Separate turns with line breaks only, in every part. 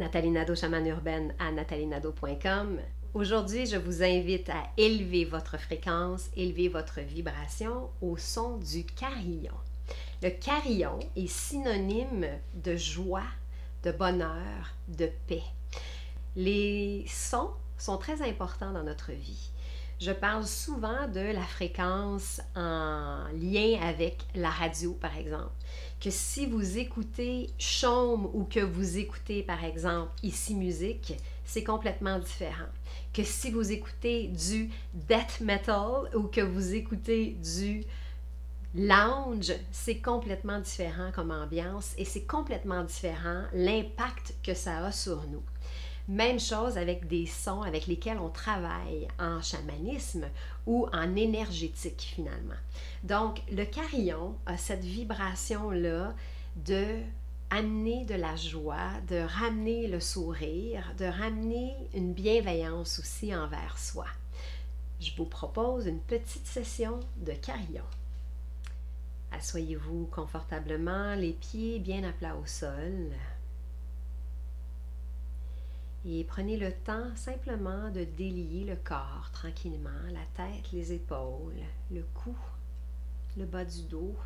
Nathalie Nadeau, chamane urbaine à nathalienadeau.com. Aujourd'hui, je vous invite à élever votre fréquence, élever votre vibration au son du carillon. Le carillon est synonyme de joie, de bonheur, de paix. Les sons sont très importants dans notre vie. Je parle souvent de la fréquence en lien avec la radio, par exemple. Que si vous écoutez Chaume ou que vous écoutez, par exemple, ici musique, c'est complètement différent. Que si vous écoutez du death metal ou que vous écoutez du lounge, c'est complètement différent comme ambiance et c'est complètement différent l'impact que ça a sur nous. Même chose avec des sons avec lesquels on travaille en chamanisme ou en énergétique finalement. Donc le carillon a cette vibration-là de amener de la joie, de ramener le sourire, de ramener une bienveillance aussi envers soi. Je vous propose une petite session de carillon. Assoyez-vous confortablement, les pieds bien à plat au sol. Et prenez le temps simplement de délier le corps tranquillement, la tête, les épaules, le cou, le bas du dos,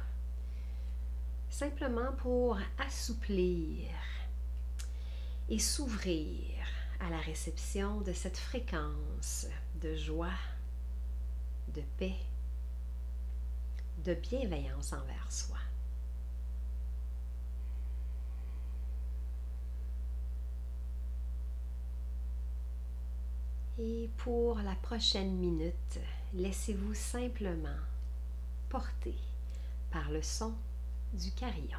simplement pour assouplir et s'ouvrir à la réception de cette fréquence de joie, de paix, de bienveillance envers soi. Et pour la prochaine minute, laissez-vous simplement porter par le son du carillon.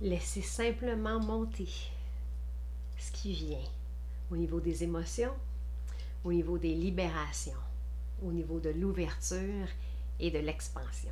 Laissez simplement monter ce qui vient au niveau des émotions, au niveau des libérations, au niveau de l'ouverture et de l'expansion.